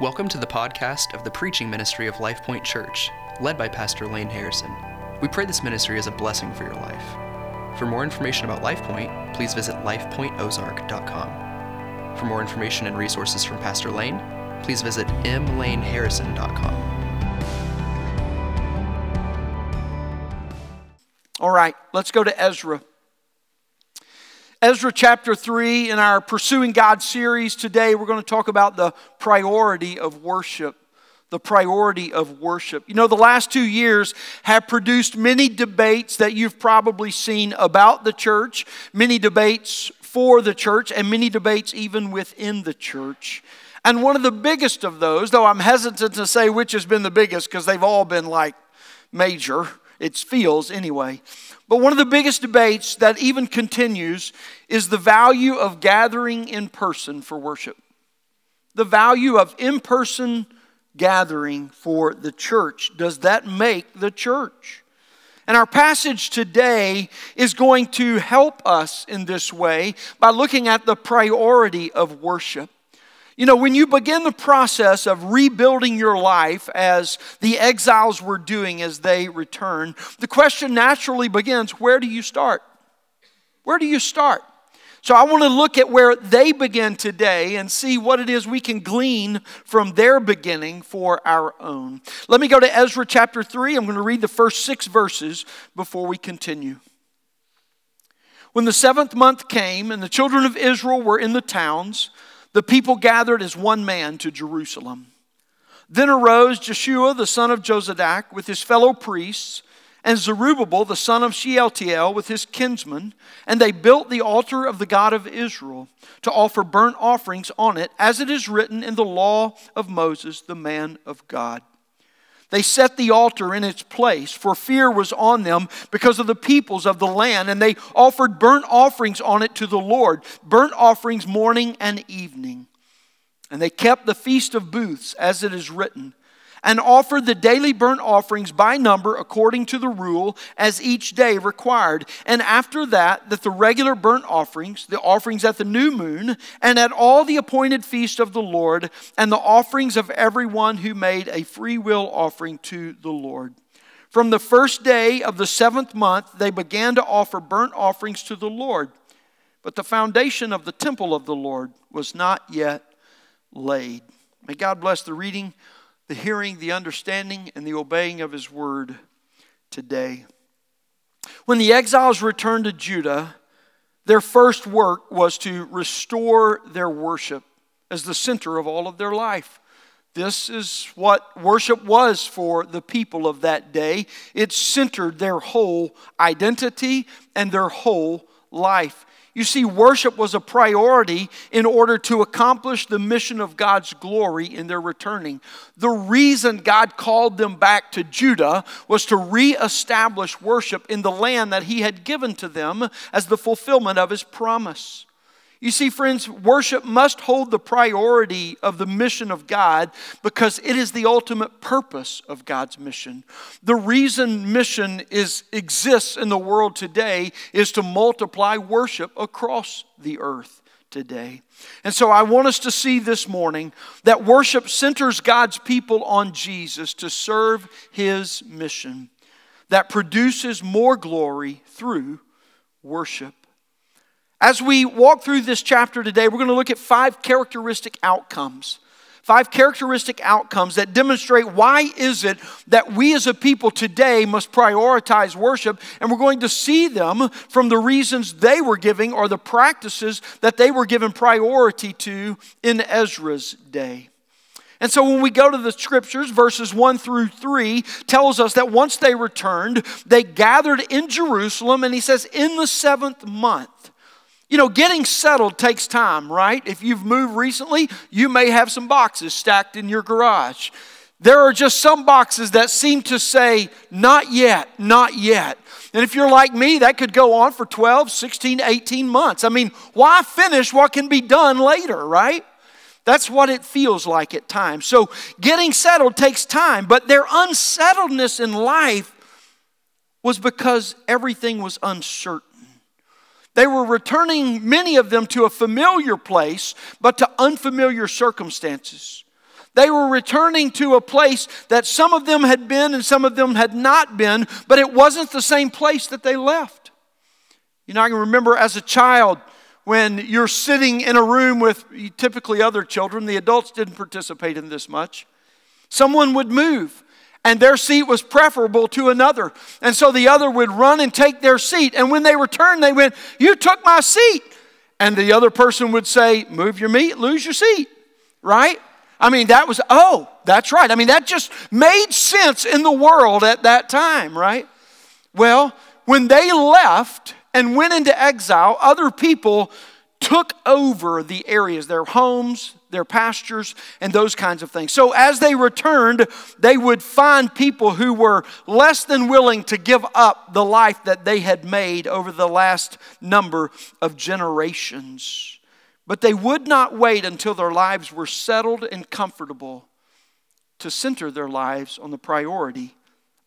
Welcome to the podcast of the preaching ministry of Life Point Church, led by Pastor Lane Harrison. We pray this ministry is a blessing for your life. For more information about Life Point, please visit lifepointozark.com. For more information and resources from Pastor Lane, please visit mlaneharrison.com. All right, let's go to Ezra. Ezra chapter 3, in our Pursuing God series today, we're going to talk about the priority of worship. The priority of worship. You know, the last two years have produced many debates that you've probably seen about the church, many debates for the church, and many debates even within the church. And one of the biggest of those, though I'm hesitant to say which has been the biggest because they've all been like major, it feels anyway. But one of the biggest debates that even continues is the value of gathering in person for worship. The value of in person gathering for the church. Does that make the church? And our passage today is going to help us in this way by looking at the priority of worship. You know, when you begin the process of rebuilding your life as the exiles were doing as they return, the question naturally begins where do you start? Where do you start? So I want to look at where they begin today and see what it is we can glean from their beginning for our own. Let me go to Ezra chapter 3. I'm going to read the first six verses before we continue. When the seventh month came and the children of Israel were in the towns, the people gathered as one man to Jerusalem. Then arose Jeshua the son of Jozadak with his fellow priests, and Zerubbabel the son of Shealtiel with his kinsmen, and they built the altar of the God of Israel to offer burnt offerings on it, as it is written in the law of Moses, the man of God. They set the altar in its place, for fear was on them because of the peoples of the land, and they offered burnt offerings on it to the Lord, burnt offerings morning and evening. And they kept the feast of booths, as it is written and offered the daily burnt offerings by number according to the rule as each day required. And after that, that the regular burnt offerings, the offerings at the new moon, and at all the appointed feast of the Lord, and the offerings of everyone who made a free will offering to the Lord. From the first day of the seventh month, they began to offer burnt offerings to the Lord. But the foundation of the temple of the Lord was not yet laid. May God bless the reading the hearing, the understanding, and the obeying of his word today. When the exiles returned to Judah, their first work was to restore their worship as the center of all of their life. This is what worship was for the people of that day. It centered their whole identity and their whole life. You see, worship was a priority in order to accomplish the mission of God's glory in their returning. The reason God called them back to Judah was to reestablish worship in the land that He had given to them as the fulfillment of His promise. You see, friends, worship must hold the priority of the mission of God because it is the ultimate purpose of God's mission. The reason mission is, exists in the world today is to multiply worship across the earth today. And so I want us to see this morning that worship centers God's people on Jesus to serve his mission that produces more glory through worship. As we walk through this chapter today, we're going to look at five characteristic outcomes. Five characteristic outcomes that demonstrate why is it that we as a people today must prioritize worship and we're going to see them from the reasons they were giving or the practices that they were given priority to in Ezra's day. And so when we go to the scriptures, verses 1 through 3 tells us that once they returned, they gathered in Jerusalem, and he says, in the seventh month. You know, getting settled takes time, right? If you've moved recently, you may have some boxes stacked in your garage. There are just some boxes that seem to say, not yet, not yet. And if you're like me, that could go on for 12, 16, 18 months. I mean, why finish what can be done later, right? That's what it feels like at times. So getting settled takes time, but their unsettledness in life was because everything was uncertain. They were returning, many of them, to a familiar place, but to unfamiliar circumstances. They were returning to a place that some of them had been and some of them had not been, but it wasn't the same place that they left. You know, I can remember as a child when you're sitting in a room with typically other children, the adults didn't participate in this much. Someone would move and their seat was preferable to another. And so the other would run and take their seat. And when they returned, they went, You took my seat. And the other person would say, Move your meat, lose your seat, right? I mean, that was, oh, that's right. I mean, that just made sense in the world at that time, right? Well, when they left and went into exile, other people took over the areas, their homes, their pastures, and those kinds of things. So as they returned, they would find people who were less than willing to give up the life that they had made over the last number of generations. But they would not wait until their lives were settled and comfortable to center their lives on the priority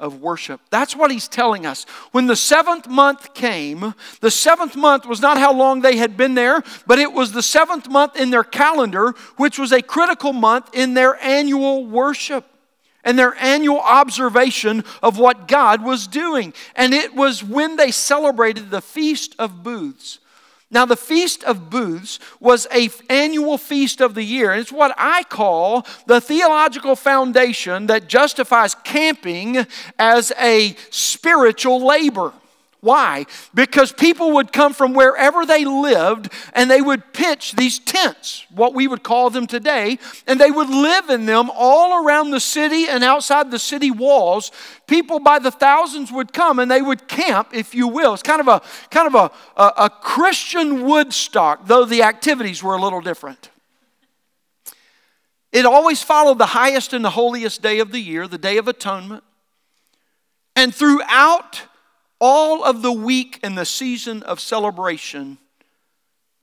of worship. That's what he's telling us. When the seventh month came, the seventh month was not how long they had been there, but it was the seventh month in their calendar, which was a critical month in their annual worship and their annual observation of what God was doing. And it was when they celebrated the Feast of Booths. Now, the Feast of Booths was a annual feast of the year, and it's what I call the theological foundation that justifies camping as a spiritual labor. Why? Because people would come from wherever they lived and they would pitch these tents, what we would call them today, and they would live in them all around the city and outside the city walls. People by the thousands would come and they would camp, if you will. It's kind of a kind of a, a, a Christian Woodstock, though the activities were a little different. It always followed the highest and the holiest day of the year, the Day of Atonement. And throughout all of the week in the season of celebration,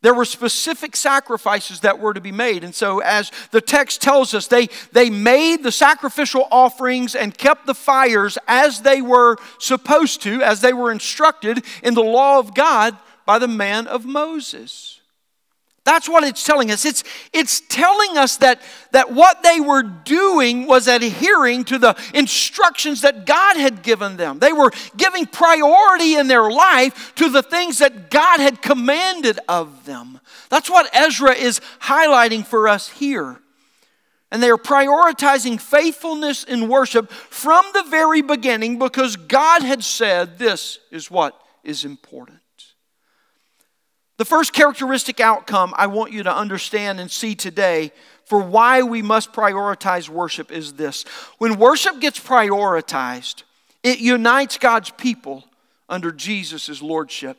there were specific sacrifices that were to be made. And so, as the text tells us, they, they made the sacrificial offerings and kept the fires as they were supposed to, as they were instructed in the law of God by the man of Moses. That's what it's telling us. It's, it's telling us that, that what they were doing was adhering to the instructions that God had given them. They were giving priority in their life to the things that God had commanded of them. That's what Ezra is highlighting for us here. And they are prioritizing faithfulness in worship from the very beginning because God had said this is what is important. The first characteristic outcome I want you to understand and see today for why we must prioritize worship is this. When worship gets prioritized, it unites God's people under Jesus' lordship.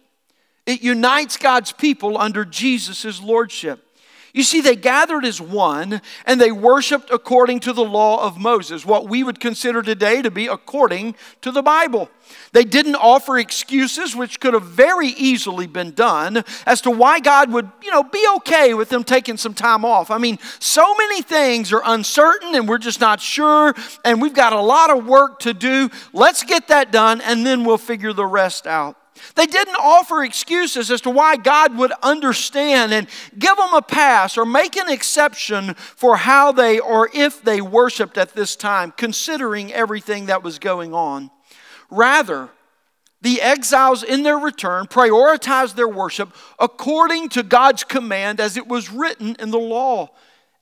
It unites God's people under Jesus' lordship. You see, they gathered as one and they worshiped according to the law of Moses, what we would consider today to be according to the Bible. They didn't offer excuses, which could have very easily been done, as to why God would, you know, be okay with them taking some time off. I mean, so many things are uncertain and we're just not sure, and we've got a lot of work to do. Let's get that done and then we'll figure the rest out. They didn't offer excuses as to why God would understand and give them a pass or make an exception for how they or if they worshiped at this time, considering everything that was going on. Rather, the exiles in their return prioritized their worship according to God's command as it was written in the law.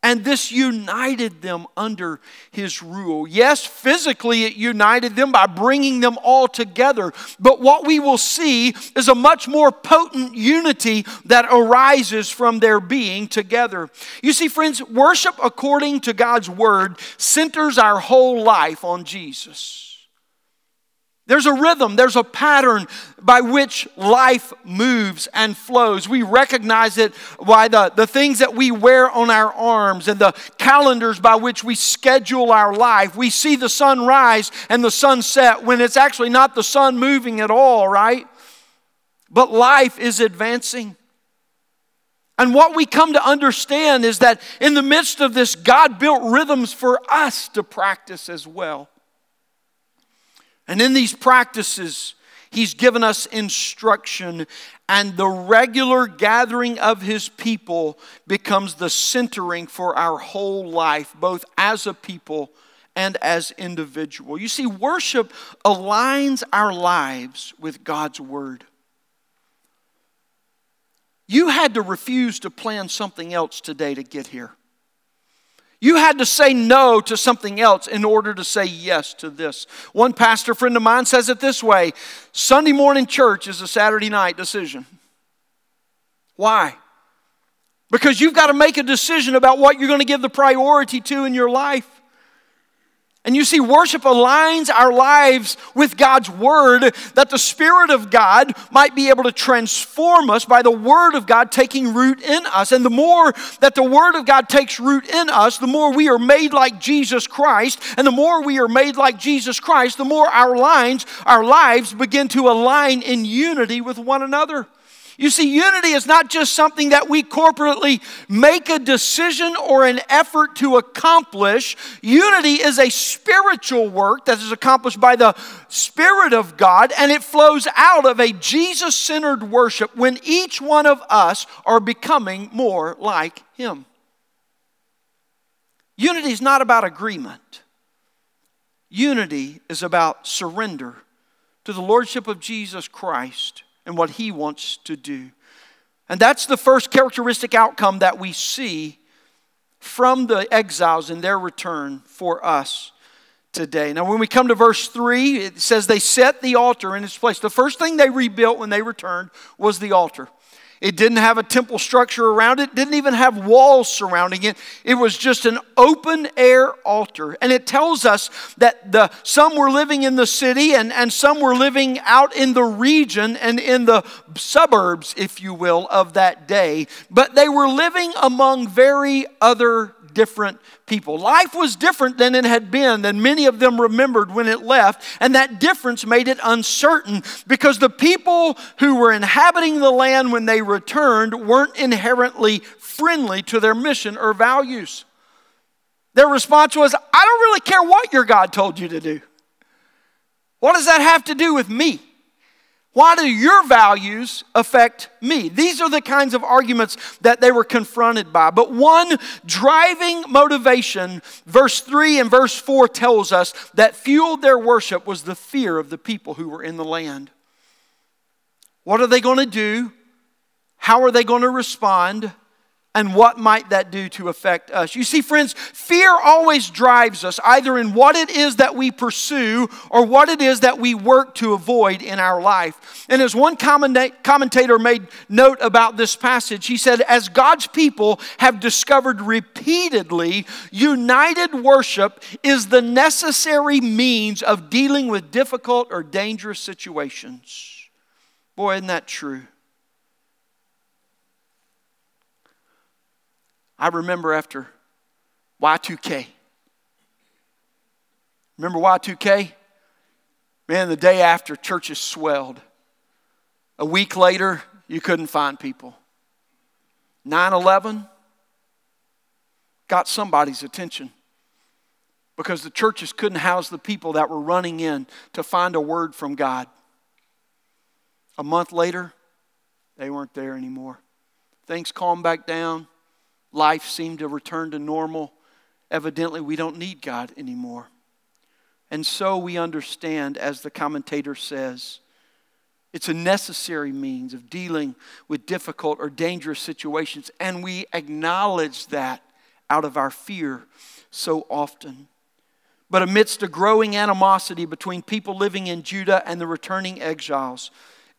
And this united them under his rule. Yes, physically it united them by bringing them all together. But what we will see is a much more potent unity that arises from their being together. You see, friends, worship according to God's word centers our whole life on Jesus. There's a rhythm, there's a pattern by which life moves and flows. We recognize it by the, the things that we wear on our arms and the calendars by which we schedule our life. We see the sun rise and the sun set when it's actually not the sun moving at all, right? But life is advancing. And what we come to understand is that in the midst of this, God built rhythms for us to practice as well. And in these practices, He's given us instruction, and the regular gathering of His people becomes the centering for our whole life, both as a people and as individual. You see, worship aligns our lives with God's Word. You had to refuse to plan something else today to get here. You had to say no to something else in order to say yes to this. One pastor friend of mine says it this way Sunday morning church is a Saturday night decision. Why? Because you've got to make a decision about what you're going to give the priority to in your life. And you see, worship aligns our lives with God's Word that the Spirit of God might be able to transform us by the Word of God taking root in us. And the more that the Word of God takes root in us, the more we are made like Jesus Christ. And the more we are made like Jesus Christ, the more our lines, our lives begin to align in unity with one another. You see, unity is not just something that we corporately make a decision or an effort to accomplish. Unity is a spiritual work that is accomplished by the Spirit of God, and it flows out of a Jesus centered worship when each one of us are becoming more like Him. Unity is not about agreement, unity is about surrender to the Lordship of Jesus Christ and what He wants to do. And that's the first characteristic outcome that we see from the exiles in their return for us today. Now, when we come to verse 3, it says they set the altar in its place. The first thing they rebuilt when they returned was the altar. It didn't have a temple structure around it, didn't even have walls surrounding it. It was just an open air altar. And it tells us that the, some were living in the city and, and some were living out in the region and in the suburbs, if you will, of that day. But they were living among very other different people. Life was different than it had been, than many of them remembered when it left, and that difference made it uncertain because the people who were inhabiting the land when they returned weren't inherently friendly to their mission or values. Their response was, I don't really care what your God told you to do. What does that have to do with me? Why do your values affect me? These are the kinds of arguments that they were confronted by. But one driving motivation, verse 3 and verse 4 tells us that fueled their worship was the fear of the people who were in the land. What are they going to do? How are they going to respond? And what might that do to affect us? You see, friends, fear always drives us either in what it is that we pursue or what it is that we work to avoid in our life. And as one commentator made note about this passage, he said, As God's people have discovered repeatedly, united worship is the necessary means of dealing with difficult or dangerous situations. Boy, isn't that true? I remember after Y2K. Remember Y2K? Man, the day after, churches swelled. A week later, you couldn't find people. 9 11 got somebody's attention because the churches couldn't house the people that were running in to find a word from God. A month later, they weren't there anymore. Things calmed back down life seemed to return to normal. Evidently, we don't need God anymore. And so we understand, as the commentator says, it's a necessary means of dealing with difficult or dangerous situations, and we acknowledge that out of our fear so often. But amidst a growing animosity between people living in Judah and the returning exiles,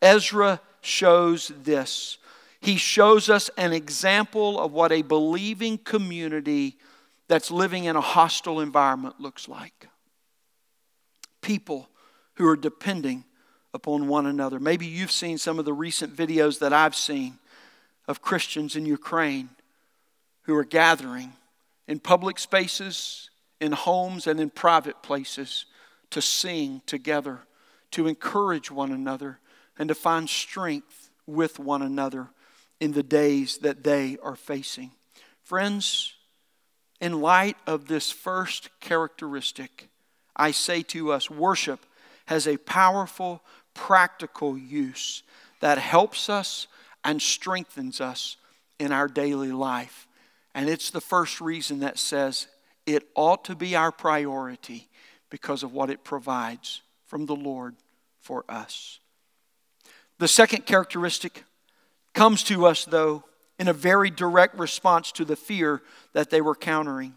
Ezra shows this he shows us an example of what a believing community that's living in a hostile environment looks like. People who are depending upon one another. Maybe you've seen some of the recent videos that I've seen of Christians in Ukraine who are gathering in public spaces, in homes, and in private places to sing together, to encourage one another, and to find strength with one another in the days that they are facing. Friends, in light of this first characteristic, I say to us worship has a powerful practical use that helps us and strengthens us in our daily life. And it's the first reason that says it ought to be our priority because of what it provides from the Lord for us. The second characteristic comes to us, though, in a very direct response to the fear that they were countering.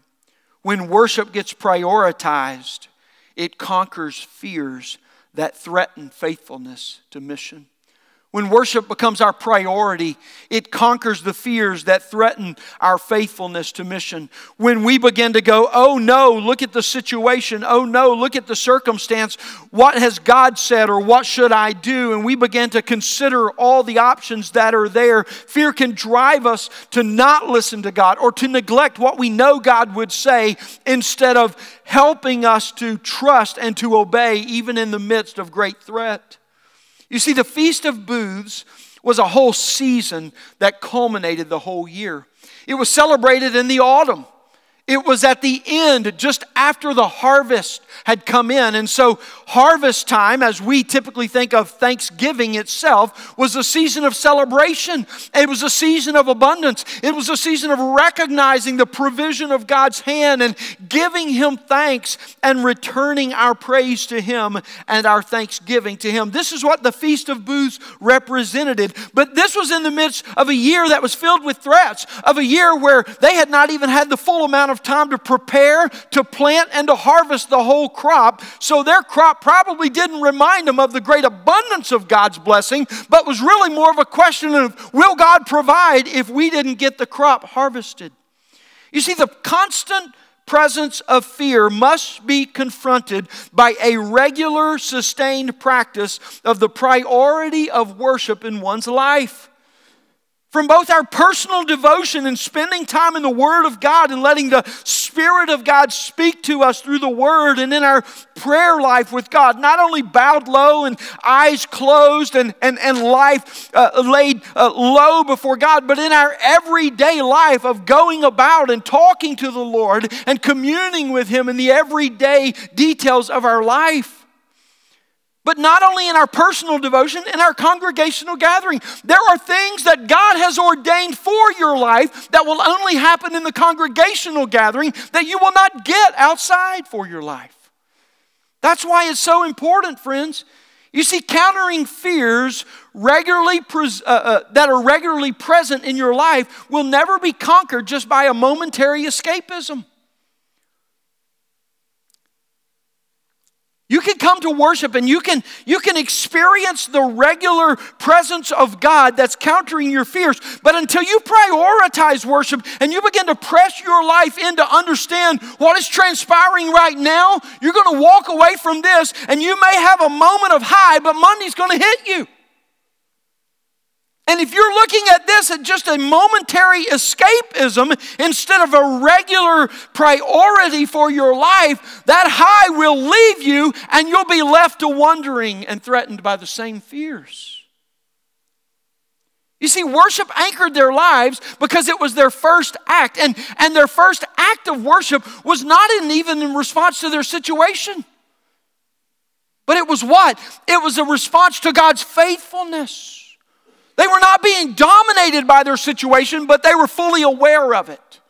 When worship gets prioritized, it conquers fears that threaten faithfulness to mission. When worship becomes our priority, it conquers the fears that threaten our faithfulness to mission. When we begin to go, oh no, look at the situation, oh no, look at the circumstance, what has God said or what should I do? And we begin to consider all the options that are there. Fear can drive us to not listen to God or to neglect what we know God would say instead of helping us to trust and to obey even in the midst of great threat. You see, the Feast of Booths was a whole season that culminated the whole year. It was celebrated in the autumn. It was at the end, just after the harvest had come in. And so, harvest time, as we typically think of Thanksgiving itself, was a season of celebration. It was a season of abundance. It was a season of recognizing the provision of God's hand and giving Him thanks and returning our praise to Him and our thanksgiving to Him. This is what the Feast of Booths represented. But this was in the midst of a year that was filled with threats, of a year where they had not even had the full amount of time to prepare, to plant, and to harvest the whole crop. So their crop probably didn't remind them of the great abundance of God's blessing, but was really more of a question of will God provide if we didn't get the crop harvested? You see, the constant presence of fear must be confronted by a regular, sustained practice of the priority of worship in one's life. From both our personal devotion and spending time in the Word of God and letting the Spirit of God speak to us through the Word and in our prayer life with God, not only bowed low and eyes closed and, and, and life uh, laid uh, low before God, but in our everyday life of going about and talking to the Lord and communing with Him in the everyday details of our life. But not only in our personal devotion, in our congregational gathering. There are things that God has ordained for your life that will only happen in the congregational gathering that you will not get outside for your life. That's why it's so important, friends. You see, countering fears regularly uh, uh, that are regularly present in your life will never be conquered just by a momentary escapism. You can come to worship and you can, you can experience the regular presence of God that's countering your fears. But until you prioritize worship and you begin to press your life in to understand what is transpiring right now, you're going to walk away from this and you may have a moment of high, but Monday's going to hit you. And if you're looking at this as just a momentary escapism instead of a regular priority for your life, that high will leave you and you'll be left to wondering and threatened by the same fears. You see, worship anchored their lives because it was their first act. And, and their first act of worship was not in, even in response to their situation. But it was what? It was a response to God's faithfulness. They were not being dominated by their situation, but they were fully aware of it.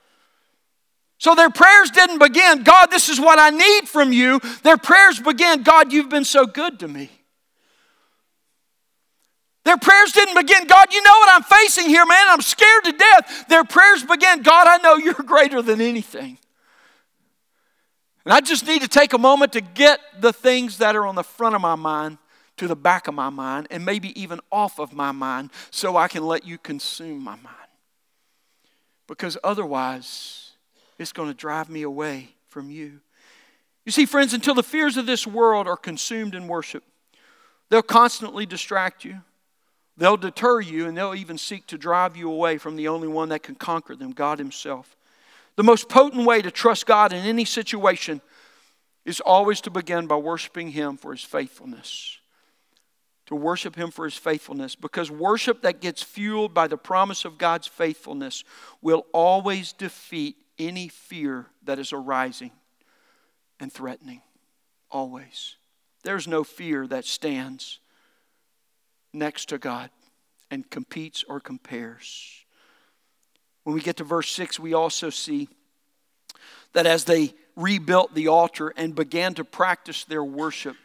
So their prayers didn't begin, God, this is what I need from you. Their prayers began, God, you've been so good to me. Their prayers didn't begin, God, you know what I'm facing here, man. I'm scared to death. Their prayers began, God, I know you're greater than anything. And I just need to take a moment to get the things that are on the front of my mind to the back of my mind and maybe even off of my mind so I can let you consume my mind. Because otherwise, it's going to drive me away from you. You see, friends, until the fears of this world are consumed in worship, they'll constantly distract you. They'll deter you and they'll even seek to drive you away from the only one that can conquer them, God Himself. The most potent way to trust God in any situation is always to begin by worshiping Him for His faithfulness to worship Him for His faithfulness because worship that gets fueled by the promise of God's faithfulness will always defeat any fear that is arising and threatening. Always. There's no fear that stands next to God and competes or compares. When we get to verse 6, we also see that as they rebuilt the altar and began to practice their worship,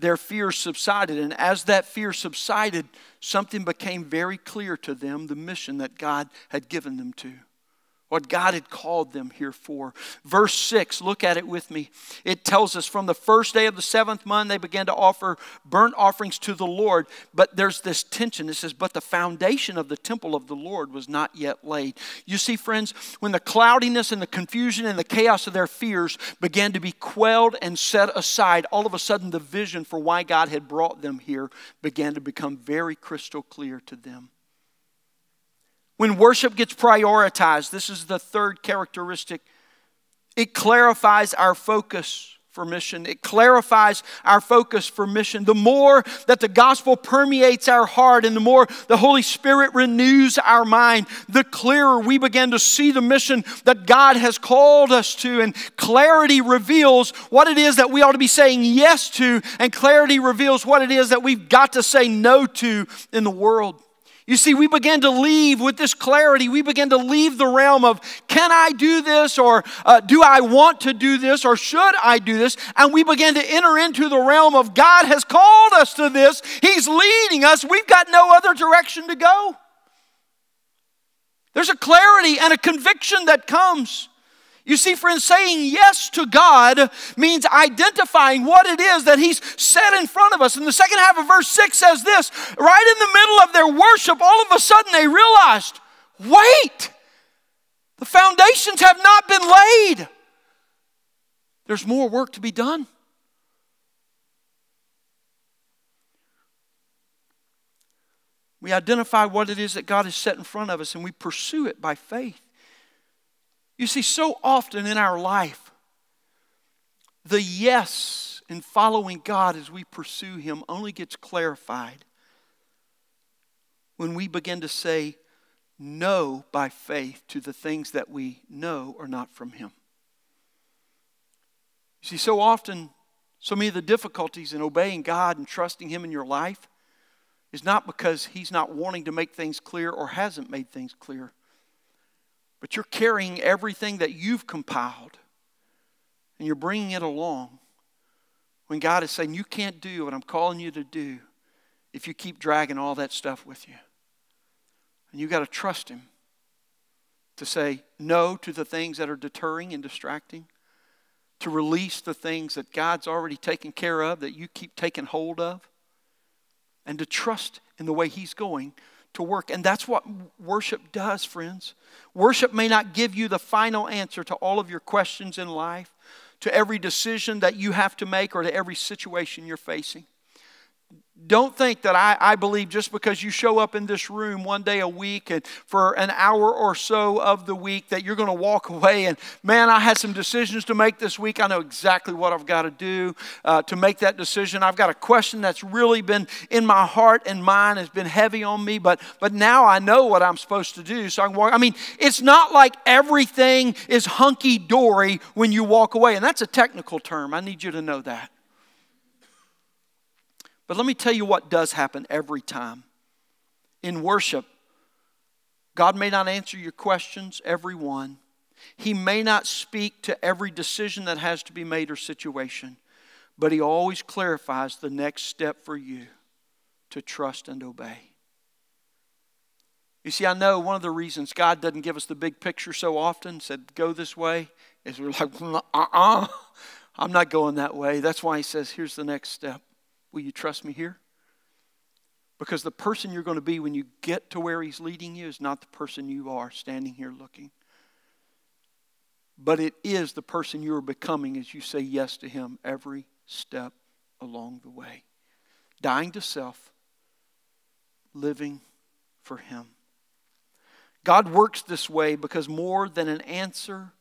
their fear subsided. And as that fear subsided, something became very clear to them the mission that God had given them to what God had called them here for. Verse 6, look at it with me. It tells us from the first day of the seventh month, they began to offer burnt offerings to the Lord. But there's this tension. It says, But the foundation of the temple of the Lord was not yet laid. You see, friends, when the cloudiness and the confusion and the chaos of their fears began to be quelled and set aside, all of a sudden the vision for why God had brought them here began to become very crystal clear to them. When worship gets prioritized, this is the third characteristic, it clarifies our focus for mission. It clarifies our focus for mission. The more that the gospel permeates our heart and the more the Holy Spirit renews our mind, the clearer we begin to see the mission that God has called us to. And clarity reveals what it is that we ought to be saying yes to, and clarity reveals what it is that we've got to say no to in the world. You see, we begin to leave with this clarity. We begin to leave the realm of, can I do this? Or uh, do I want to do this? Or should I do this? And we begin to enter into the realm of, God has called us to this. He's leading us. We've got no other direction to go. There's a clarity and a conviction that comes. You see, friends, saying yes to God means identifying what it is that He's set in front of us. And the second half of verse 6 says this right in the middle of their worship, all of a sudden they realized wait, the foundations have not been laid. There's more work to be done. We identify what it is that God has set in front of us and we pursue it by faith. You see, so often in our life, the yes in following God as we pursue Him only gets clarified when we begin to say no by faith to the things that we know are not from Him. You see, so often, so many of the difficulties in obeying God and trusting Him in your life is not because He's not wanting to make things clear or hasn't made things clear. But you're carrying everything that you've compiled and you're bringing it along when God is saying, You can't do what I'm calling you to do if you keep dragging all that stuff with you. And you've got to trust Him to say no to the things that are deterring and distracting, to release the things that God's already taken care of that you keep taking hold of, and to trust in the way He's going to work. And that's what worship does, friends. Worship may not give you the final answer to all of your questions in life, to every decision that you have to make, or to every situation you're facing. Don't think that I, I believe just because you show up in this room one day a week and for an hour or so of the week that you're going to walk away and, man, I had some decisions to make this week. I know exactly what I've got to do uh, to make that decision. I've got a question that's really been in my heart and mind, has been heavy on me, but, but now I know what I'm supposed to do. So I can walk. I mean, it's not like everything is hunky dory when you walk away. And that's a technical term. I need you to know that. But let me tell you what does happen every time. In worship, God may not answer your questions, every one. He may not speak to every decision that has to be made or situation, but He always clarifies the next step for you to trust and obey. You see, I know one of the reasons God doesn't give us the big picture so often, said, go this way, is we're like, uh uh-uh, uh, i am not going that way. That's why He says, here's the next step. Will you trust me here? Because the person you're going to be when you get to where He's leading you is not the person you are standing here looking. But it is the person you are becoming as you say yes to Him every step along the way. Dying to self, living for Him. God works this way because more than an answer,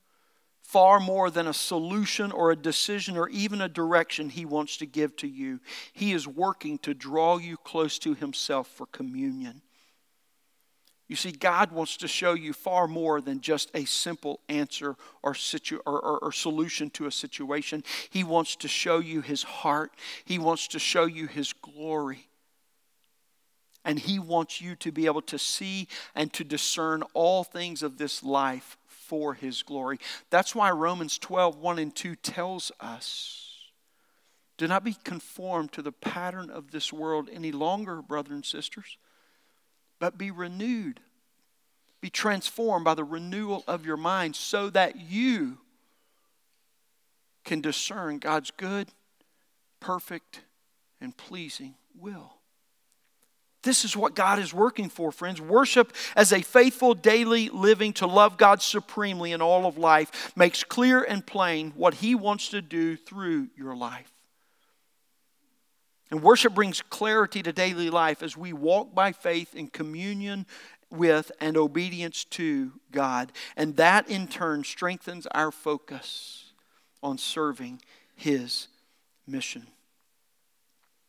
far more than a solution or a decision or even a direction He wants to give to you. He is working to draw you close to Himself for communion. You see, God wants to show you far more than just a simple answer or, situ- or, or, or, solution to a situation. He wants to show you His heart, He wants to show you His glory. and He wants you to be able to see and to discern all things of this life for His glory. That's why Romans 12, 1 and 2 tells us do not be conformed to the pattern of this world any longer, brothers and sisters, but be renewed. Be transformed by the renewal of your mind so that you can discern God's good, perfect, and pleasing will. This is what God is working for, friends. Worship as a faithful daily living to love God supremely in all of life makes clear and plain what He wants to do through your life. And worship brings clarity to daily life as we walk by faith in communion with and obedience to God. And that in turn strengthens our focus on serving His mission.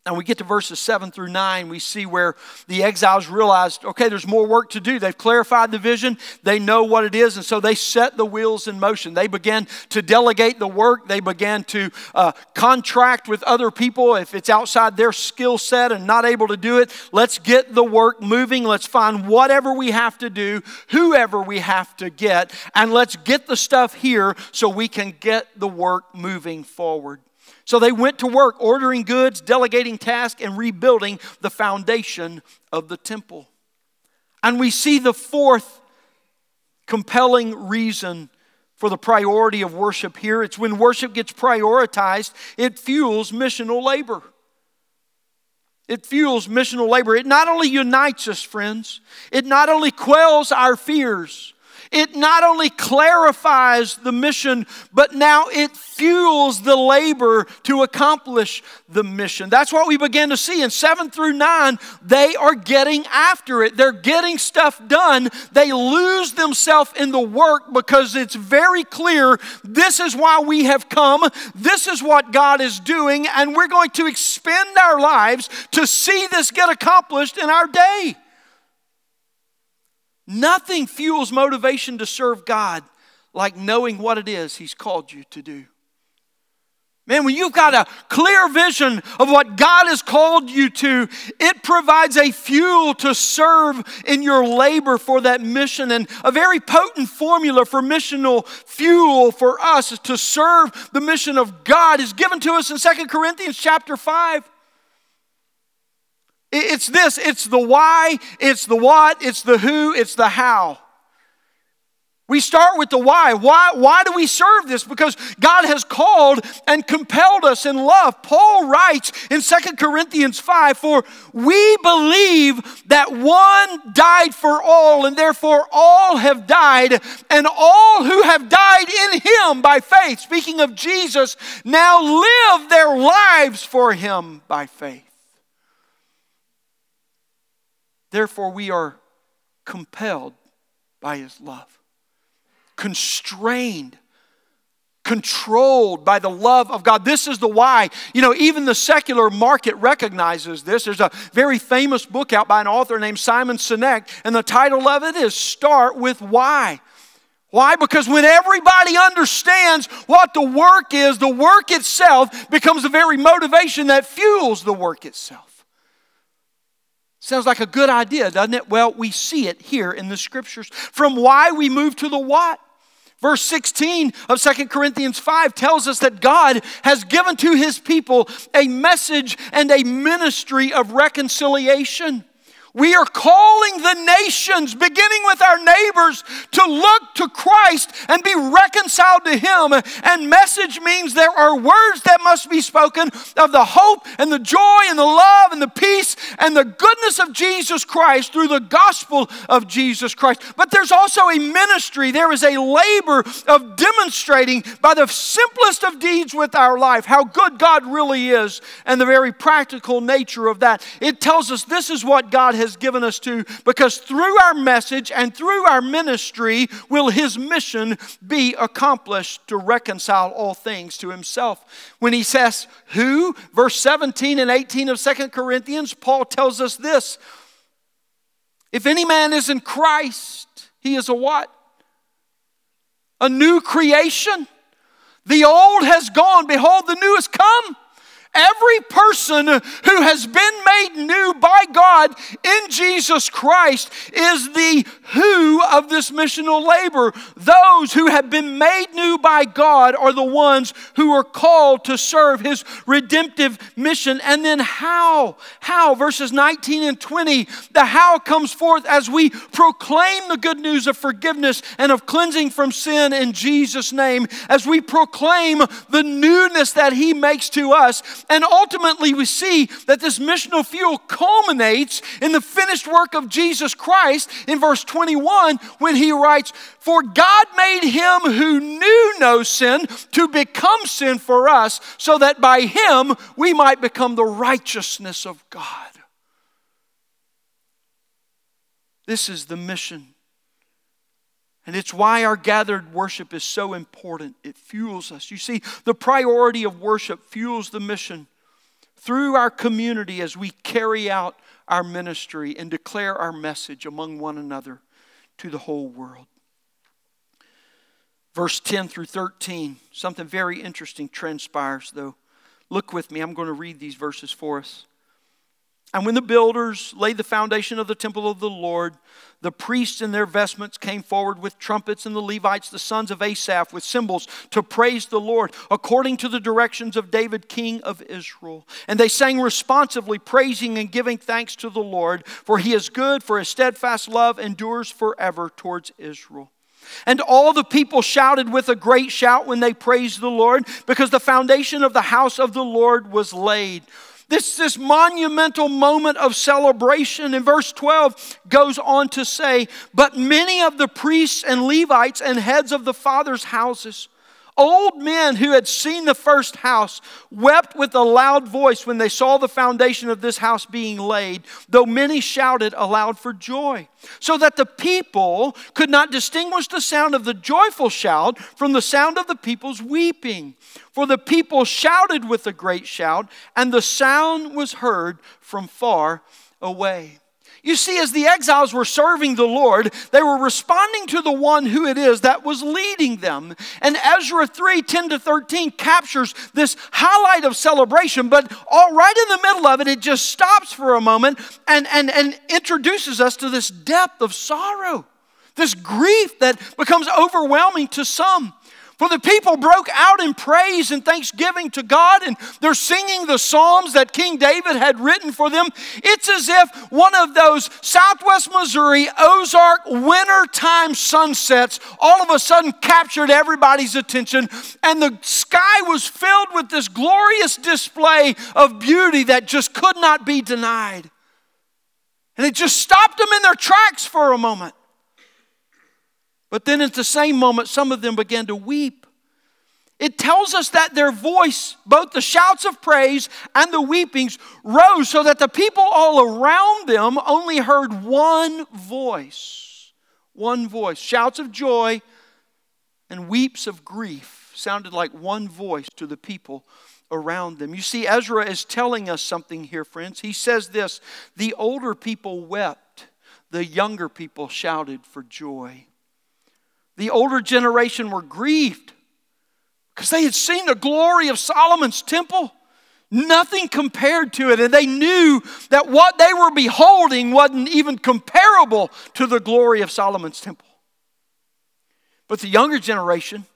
And we get to verses 7 through 9, we see where the exiles realized, okay, there's more work to do. They've clarified the vision, they know what it is, and so they set the wheels in motion. They began to delegate the work, they began to uh, contract with other people if it's outside their skill set and not able to do it. Let's get the work moving. Let's find whatever we have to do, whoever we have to get, and let's get the stuff here so we can get the work moving forward. So they went to work ordering goods, delegating tasks, and rebuilding the foundation of the temple. And we see the fourth compelling reason for the priority of worship here. It's when worship gets prioritized, it fuels missional labor. It fuels missional labor. It not only unites us, friends, it not only quells our fears, it not only clarifies the mission, but now it fuels the labor to accomplish the mission. That's what we begin to see in 7 through 9. They are getting after it, they're getting stuff done. They lose themselves in the work because it's very clear this is why we have come, this is what God is doing, and we're going to expend our lives to see this get accomplished in our day. Nothing fuels motivation to serve God like knowing what it is He's called you to do. Man, when you've got a clear vision of what God has called you to, it provides a fuel to serve in your labor for that mission. And a very potent formula for missional fuel for us to serve the mission of God is given to us in Second Corinthians chapter 5. It's this it's the why, it's the what, it's the who, it's the how. We start with the why. Why, why do we serve this? Because God has called and compelled us in love. Paul writes in Second Corinthians 5 For we believe that one died for all, and therefore all have died, and all who have died in him by faith, speaking of Jesus, now live their lives for him by faith. Therefore, we are compelled by his love, constrained, controlled by the love of God. This is the why. You know, even the secular market recognizes this. There's a very famous book out by an author named Simon Sinek, and the title of it is Start with Why. Why? Because when everybody understands what the work is, the work itself becomes the very motivation that fuels the work itself. Sounds like a good idea, doesn't it? Well, we see it here in the scriptures. From why we move to the what. Verse 16 of Second Corinthians 5 tells us that God has given to his people a message and a ministry of reconciliation. We are calling the nations, beginning with our neighbors, to look to Christ and be reconciled to Him. And message means there are words that must be spoken of the hope and the joy and the love and the peace and the goodness of Jesus Christ through the gospel of Jesus Christ. But there's also a ministry, there is a labor of demonstrating by the simplest of deeds with our life how good God really is and the very practical nature of that. It tells us this is what God has given us to, because through our message and through our ministry will his mission be accomplished to reconcile all things to himself. When he says who, verse 17 and 18 of Second Corinthians, Paul tells us this If any man is in Christ, he is a what? A new creation. The old has gone. Behold, the new has come. Every person who has been made new by God in Jesus Christ is the who of this missional labor. Those who have been made new by God are the ones who are called to serve his redemptive mission. And then how? How? Verses 19 and 20. The how comes forth as we proclaim the good news of forgiveness and of cleansing from sin in Jesus' name, as we proclaim the newness that he makes to us and ultimately, we see that this missional fuel culminates in the finished work of Jesus Christ in verse 21 when he writes, For God made him who knew no sin to become sin for us, so that by him we might become the righteousness of God. This is the mission. And it's why our gathered worship is so important. It fuels us. You see, the priority of worship fuels the mission through our community as we carry out our ministry and declare our message among one another to the whole world. Verse 10 through 13, something very interesting transpires, though. Look with me, I'm going to read these verses for us. And when the builders laid the foundation of the temple of the Lord, the priests in their vestments came forward with trumpets, and the Levites, the sons of Asaph, with cymbals to praise the Lord, according to the directions of David, king of Israel. And they sang responsively, praising and giving thanks to the Lord, for he is good, for his steadfast love endures forever towards Israel. And all the people shouted with a great shout when they praised the Lord, because the foundation of the house of the Lord was laid. This, this monumental moment of celebration in verse 12 goes on to say, But many of the priests and Levites and heads of the fathers' houses Old men who had seen the first house wept with a loud voice when they saw the foundation of this house being laid, though many shouted aloud for joy, so that the people could not distinguish the sound of the joyful shout from the sound of the people's weeping. For the people shouted with a great shout, and the sound was heard from far away. You see, as the exiles were serving the Lord, they were responding to the one who it is that was leading them. And Ezra 3 10 to 13 captures this highlight of celebration, but all right in the middle of it, it just stops for a moment and, and, and introduces us to this depth of sorrow, this grief that becomes overwhelming to some. For the people broke out in praise and thanksgiving to God, and they're singing the Psalms that King David had written for them. It's as if one of those Southwest Missouri Ozark wintertime sunsets all of a sudden captured everybody's attention, and the sky was filled with this glorious display of beauty that just could not be denied. And it just stopped them in their tracks for a moment. But then at the same moment, some of them began to weep. It tells us that their voice, both the shouts of praise and the weepings, rose so that the people all around them only heard one voice. One voice. Shouts of joy and weeps of grief sounded like one voice to the people around them. You see, Ezra is telling us something here, friends. He says this The older people wept, the younger people shouted for joy. The older generation were grieved because they had seen the glory of Solomon's temple. Nothing compared to it. And they knew that what they were beholding wasn't even comparable to the glory of Solomon's temple. But the younger generation,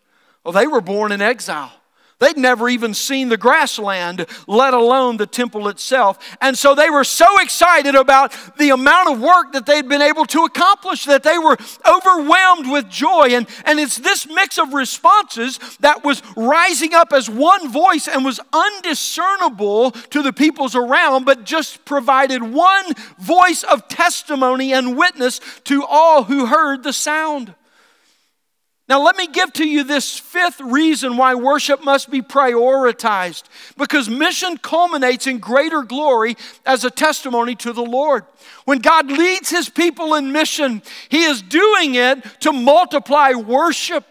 well, they were born in exile. They'd never even seen the grassland, let alone the temple itself. And so they were so excited about the amount of work that they'd been able to accomplish that they were overwhelmed with joy. And, and it's this mix of responses that was rising up as one voice and was undiscernible to the peoples around, but just provided one voice of testimony and witness to all who heard the sound. Now, let me give to you this fifth reason why worship must be prioritized because mission culminates in greater glory as a testimony to the Lord. When God leads his people in mission, he is doing it to multiply worship.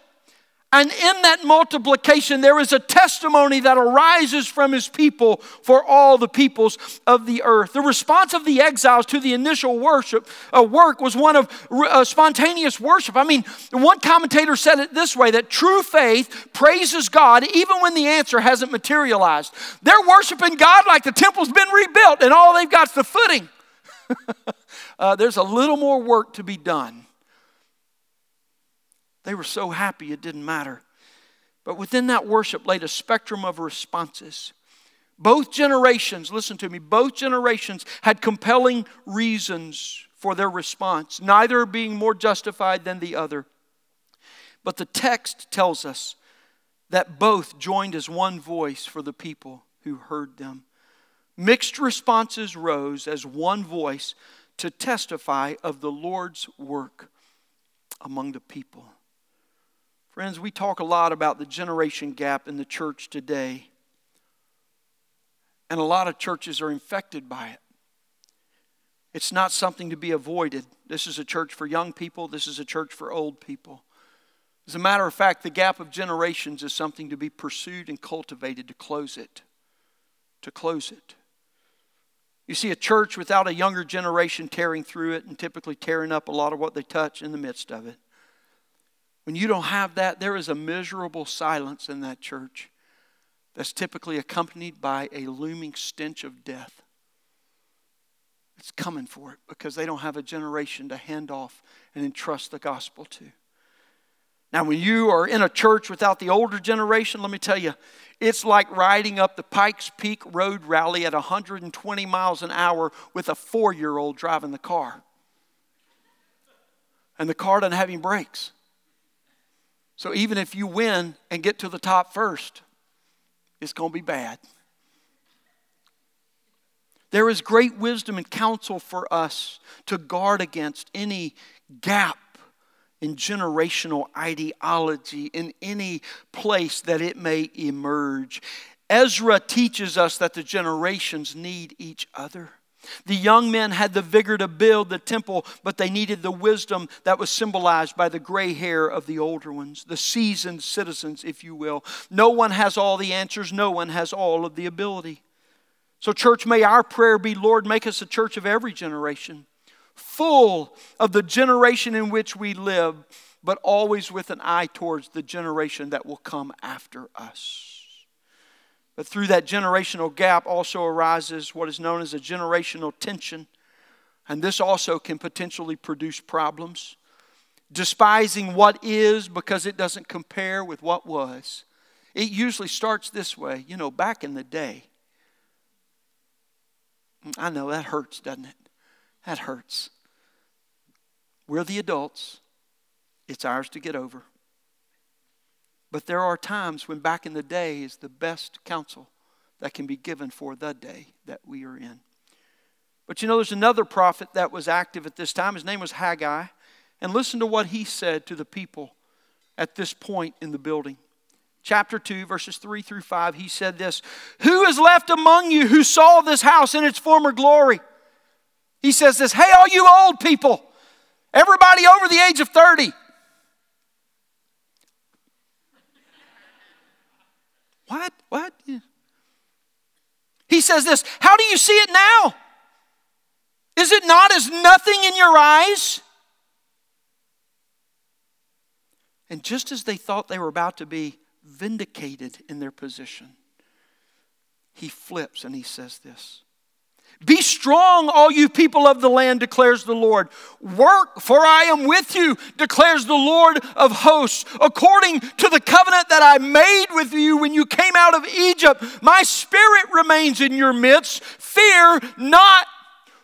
And in that multiplication, there is a testimony that arises from his people for all the peoples of the earth. The response of the exiles to the initial worship uh, work was one of uh, spontaneous worship. I mean, one commentator said it this way that true faith praises God even when the answer hasn't materialized. They're worshiping God like the temple's been rebuilt and all they've got is the footing. uh, there's a little more work to be done. They were so happy it didn't matter. But within that worship laid a spectrum of responses. Both generations, listen to me, both generations had compelling reasons for their response, neither being more justified than the other. But the text tells us that both joined as one voice for the people who heard them. Mixed responses rose as one voice to testify of the Lord's work among the people. Friends, we talk a lot about the generation gap in the church today, and a lot of churches are infected by it. It's not something to be avoided. This is a church for young people, this is a church for old people. As a matter of fact, the gap of generations is something to be pursued and cultivated to close it. To close it. You see a church without a younger generation tearing through it and typically tearing up a lot of what they touch in the midst of it. When you don't have that, there is a miserable silence in that church that's typically accompanied by a looming stench of death. It's coming for it because they don't have a generation to hand off and entrust the gospel to. Now, when you are in a church without the older generation, let me tell you, it's like riding up the Pikes Peak Road Rally at 120 miles an hour with a four year old driving the car. And the car doesn't have any brakes. So even if you win and get to the top first, it's going to be bad. There is great wisdom and counsel for us to guard against any gap in generational ideology in any place that it may emerge. Ezra teaches us that the generations need each other. The young men had the vigor to build the temple, but they needed the wisdom that was symbolized by the gray hair of the older ones, the seasoned citizens, if you will. No one has all the answers, no one has all of the ability. So, church, may our prayer be Lord, make us a church of every generation, full of the generation in which we live, but always with an eye towards the generation that will come after us. But through that generational gap also arises what is known as a generational tension. And this also can potentially produce problems. Despising what is because it doesn't compare with what was. It usually starts this way. You know, back in the day, I know that hurts, doesn't it? That hurts. We're the adults, it's ours to get over. But there are times when back in the day is the best counsel that can be given for the day that we are in. But you know, there's another prophet that was active at this time. His name was Haggai. And listen to what he said to the people at this point in the building. Chapter 2, verses 3 through 5, he said this Who is left among you who saw this house in its former glory? He says this Hey, all you old people, everybody over the age of 30, What? What? He says this How do you see it now? Is it not as nothing in your eyes? And just as they thought they were about to be vindicated in their position, he flips and he says this be strong, all you people of the land, declares the Lord. Work, for I am with you, declares the Lord of hosts. According to the covenant that I made with you when you came out of Egypt, my spirit remains in your midst. Fear not.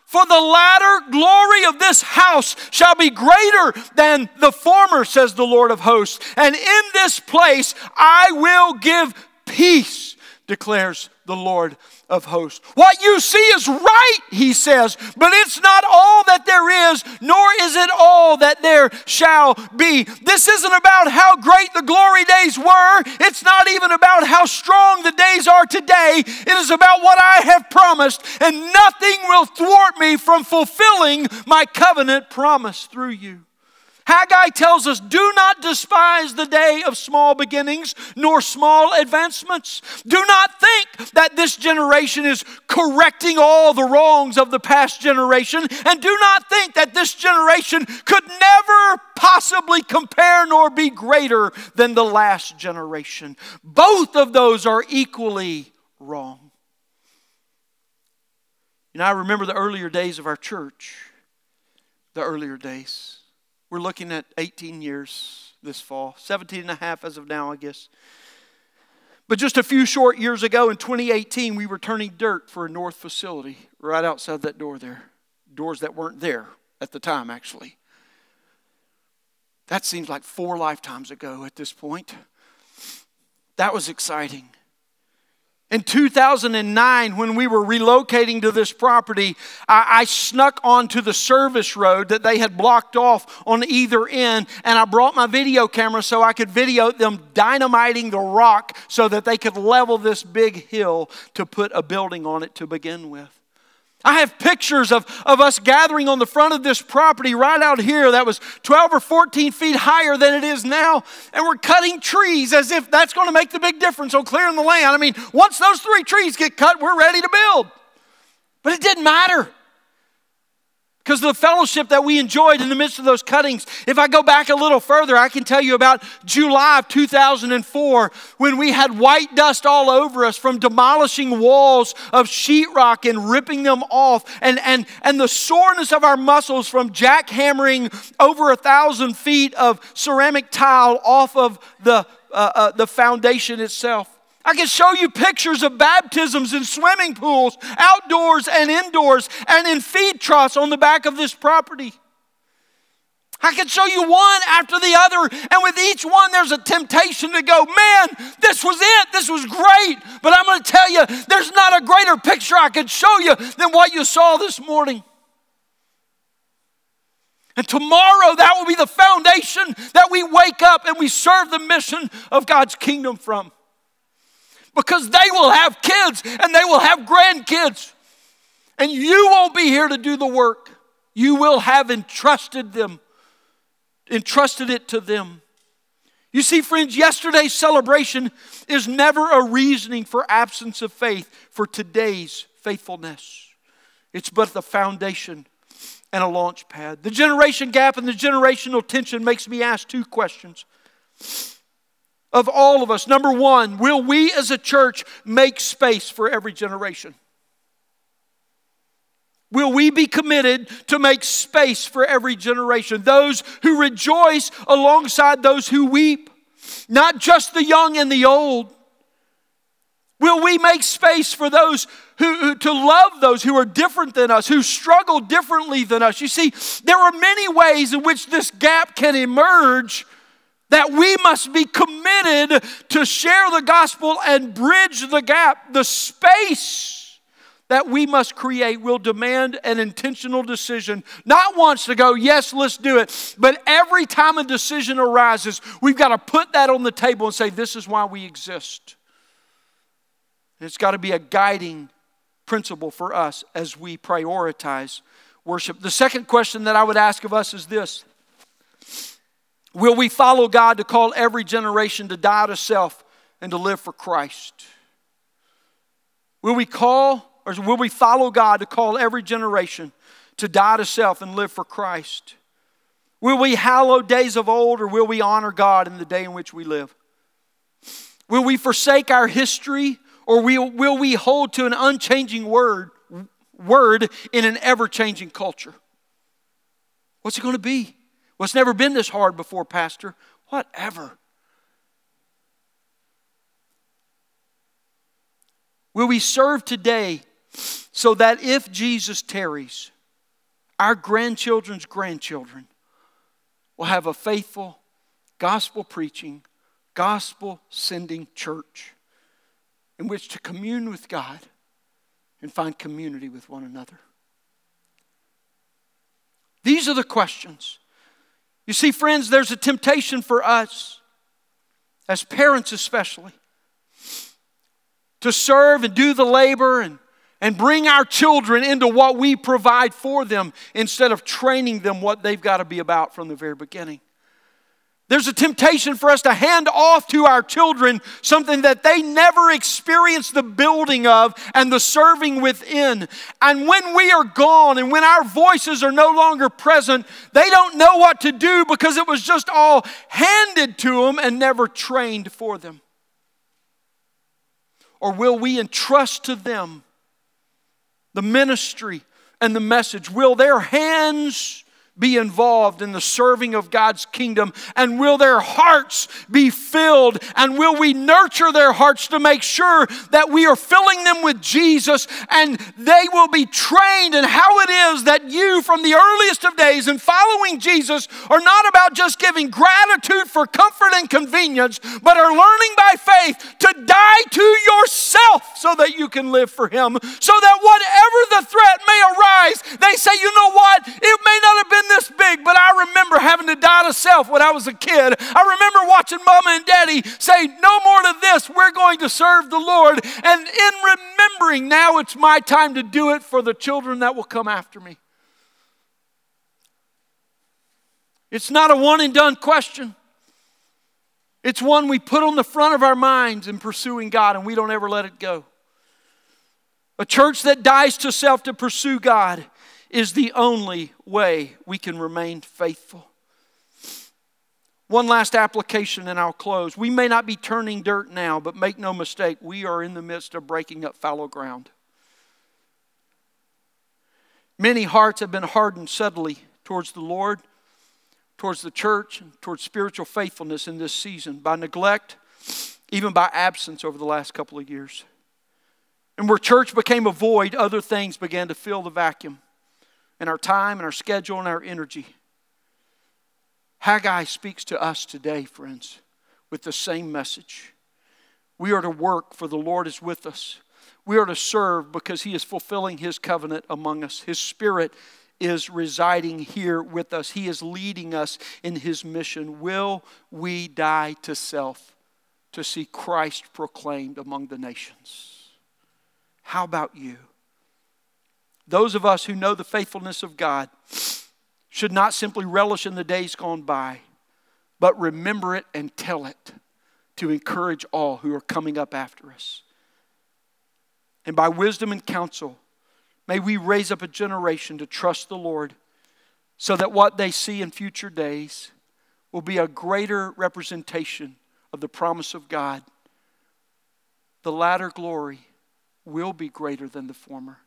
For the latter glory of this house shall be greater than the former, says the Lord of hosts. And in this place I will give peace, declares the Lord of hosts. What you see is right, he says, but it's not all that there is, nor is it all that there shall be. This isn't about how great the glory days were. It's not even about how strong the days are today. It is about what I have promised, and nothing will thwart me from fulfilling my covenant promise through you. Haggai tells us, Do not despise the day of small beginnings nor small advancements. Do not think that this generation is correcting all the wrongs of the past generation, and do not think that this generation could never possibly compare nor be greater than the last generation. Both of those are equally wrong. You know, I remember the earlier days of our church, the earlier days. We're looking at 18 years this fall, 17 and a half as of now, I guess. But just a few short years ago in 2018, we were turning dirt for a north facility right outside that door there. Doors that weren't there at the time, actually. That seems like four lifetimes ago at this point. That was exciting. In 2009, when we were relocating to this property, I, I, snuck onto the service road that they had blocked off on either end, and I brought my video camera so I could video them dynamiting the rock so that they could level this big hill to put a building on it to begin with. I have pictures of, of us gathering on the front of this property right out here that was 12 or 14 feet higher than it is now. And we're cutting trees as if that's going to make the big difference on clearing the land. I mean, once those three trees get cut, we're ready to build. But it didn't matter because the fellowship that we enjoyed in the midst of those cuttings. If I go back a little further, I can tell you about July of 2004 when we had white dust all over us from demolishing walls of sheetrock and ripping them off, and, and, and the soreness of our muscles from jackhammering over a thousand feet of ceramic tile off of the, uh, uh, the foundation itself. I can show you pictures of baptisms in swimming pools, outdoors and indoors, and in feed troughs on the back of this property. I can show you one after the other, and with each one, there's a temptation to go, man, this was it, this was great. But I'm going to tell you, there's not a greater picture I could show you than what you saw this morning. And tomorrow, that will be the foundation that we wake up and we serve the mission of God's kingdom from because they will have kids and they will have grandkids. And you won't be here to do the work. You will have entrusted them, entrusted it to them. You see, friends, yesterday's celebration is never a reasoning for absence of faith for today's faithfulness. It's but the foundation and a launch pad. The generation gap and the generational tension makes me ask two questions of all of us. Number one, will we as a church make space for every generation? Will we be committed to make space for every generation? Those who rejoice alongside those who weep, not just the young and the old. Will we make space for those who, who, to love those who are different than us, who struggle differently than us? You see, there are many ways in which this gap can emerge that we must be committed to share the gospel and bridge the gap. The space that we must create will demand an intentional decision. Not once to go, yes, let's do it, but every time a decision arises, we've got to put that on the table and say, this is why we exist. And it's got to be a guiding principle for us as we prioritize worship. The second question that I would ask of us is this Will we follow God to call every generation to die to self and to live for Christ? Will we call or will we follow God to call every generation to die to self and live for Christ? Will we hallow days of old or will we honor God in the day in which we live? Will we forsake our history or will, will we hold to an unchanging word, word in an ever changing culture? What's it going to be? Well, it's never been this hard before, Pastor. Whatever. Will we serve today so that if Jesus tarries, our grandchildren's grandchildren will have a faithful, gospel preaching, gospel sending church in which to commune with God and find community with one another? These are the questions you see, friends, there's a temptation for us, as parents especially, to serve and do the labor and, and bring our children into what we provide for them instead of training them what they've got to be about from the very beginning. There's a temptation for us to hand off to our children something that they never experienced the building of and the serving within. And when we are gone and when our voices are no longer present, they don't know what to do because it was just all handed to them and never trained for them. Or will we entrust to them the ministry and the message? Will their hands be involved in the serving of God's kingdom? And will their hearts be filled? And will we nurture their hearts to make sure that we are filling them with Jesus and they will be trained in how it is that you, from the earliest of days and following Jesus, are not about just giving gratitude for comfort and convenience, but are learning by faith to die to yourself so that you can live for Him. So that whatever the threat may arise, they say, you know what? It may not have been this big, but I remember having to die to self when I was a kid. I remember watching mama and daddy say, No more to this, we're going to serve the Lord. And in remembering, now it's my time to do it for the children that will come after me. It's not a one and done question. It's one we put on the front of our minds in pursuing God, and we don't ever let it go. A church that dies to self to pursue God is the only way we can remain faithful. One last application and I'll close. We may not be turning dirt now, but make no mistake, we are in the midst of breaking up fallow ground. Many hearts have been hardened subtly towards the Lord, towards the church, and towards spiritual faithfulness in this season by neglect, even by absence over the last couple of years. And where church became a void, other things began to fill the vacuum and our time and our schedule and our energy. Haggai speaks to us today, friends, with the same message. We are to work, for the Lord is with us. We are to serve because He is fulfilling His covenant among us. His Spirit is residing here with us, He is leading us in His mission. Will we die to self to see Christ proclaimed among the nations? How about you? Those of us who know the faithfulness of God should not simply relish in the days gone by, but remember it and tell it to encourage all who are coming up after us. And by wisdom and counsel, may we raise up a generation to trust the Lord so that what they see in future days will be a greater representation of the promise of God. The latter glory will be greater than the former.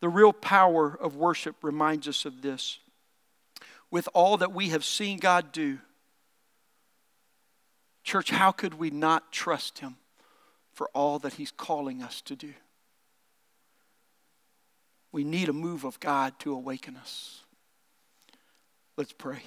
The real power of worship reminds us of this. With all that we have seen God do, church, how could we not trust Him for all that He's calling us to do? We need a move of God to awaken us. Let's pray.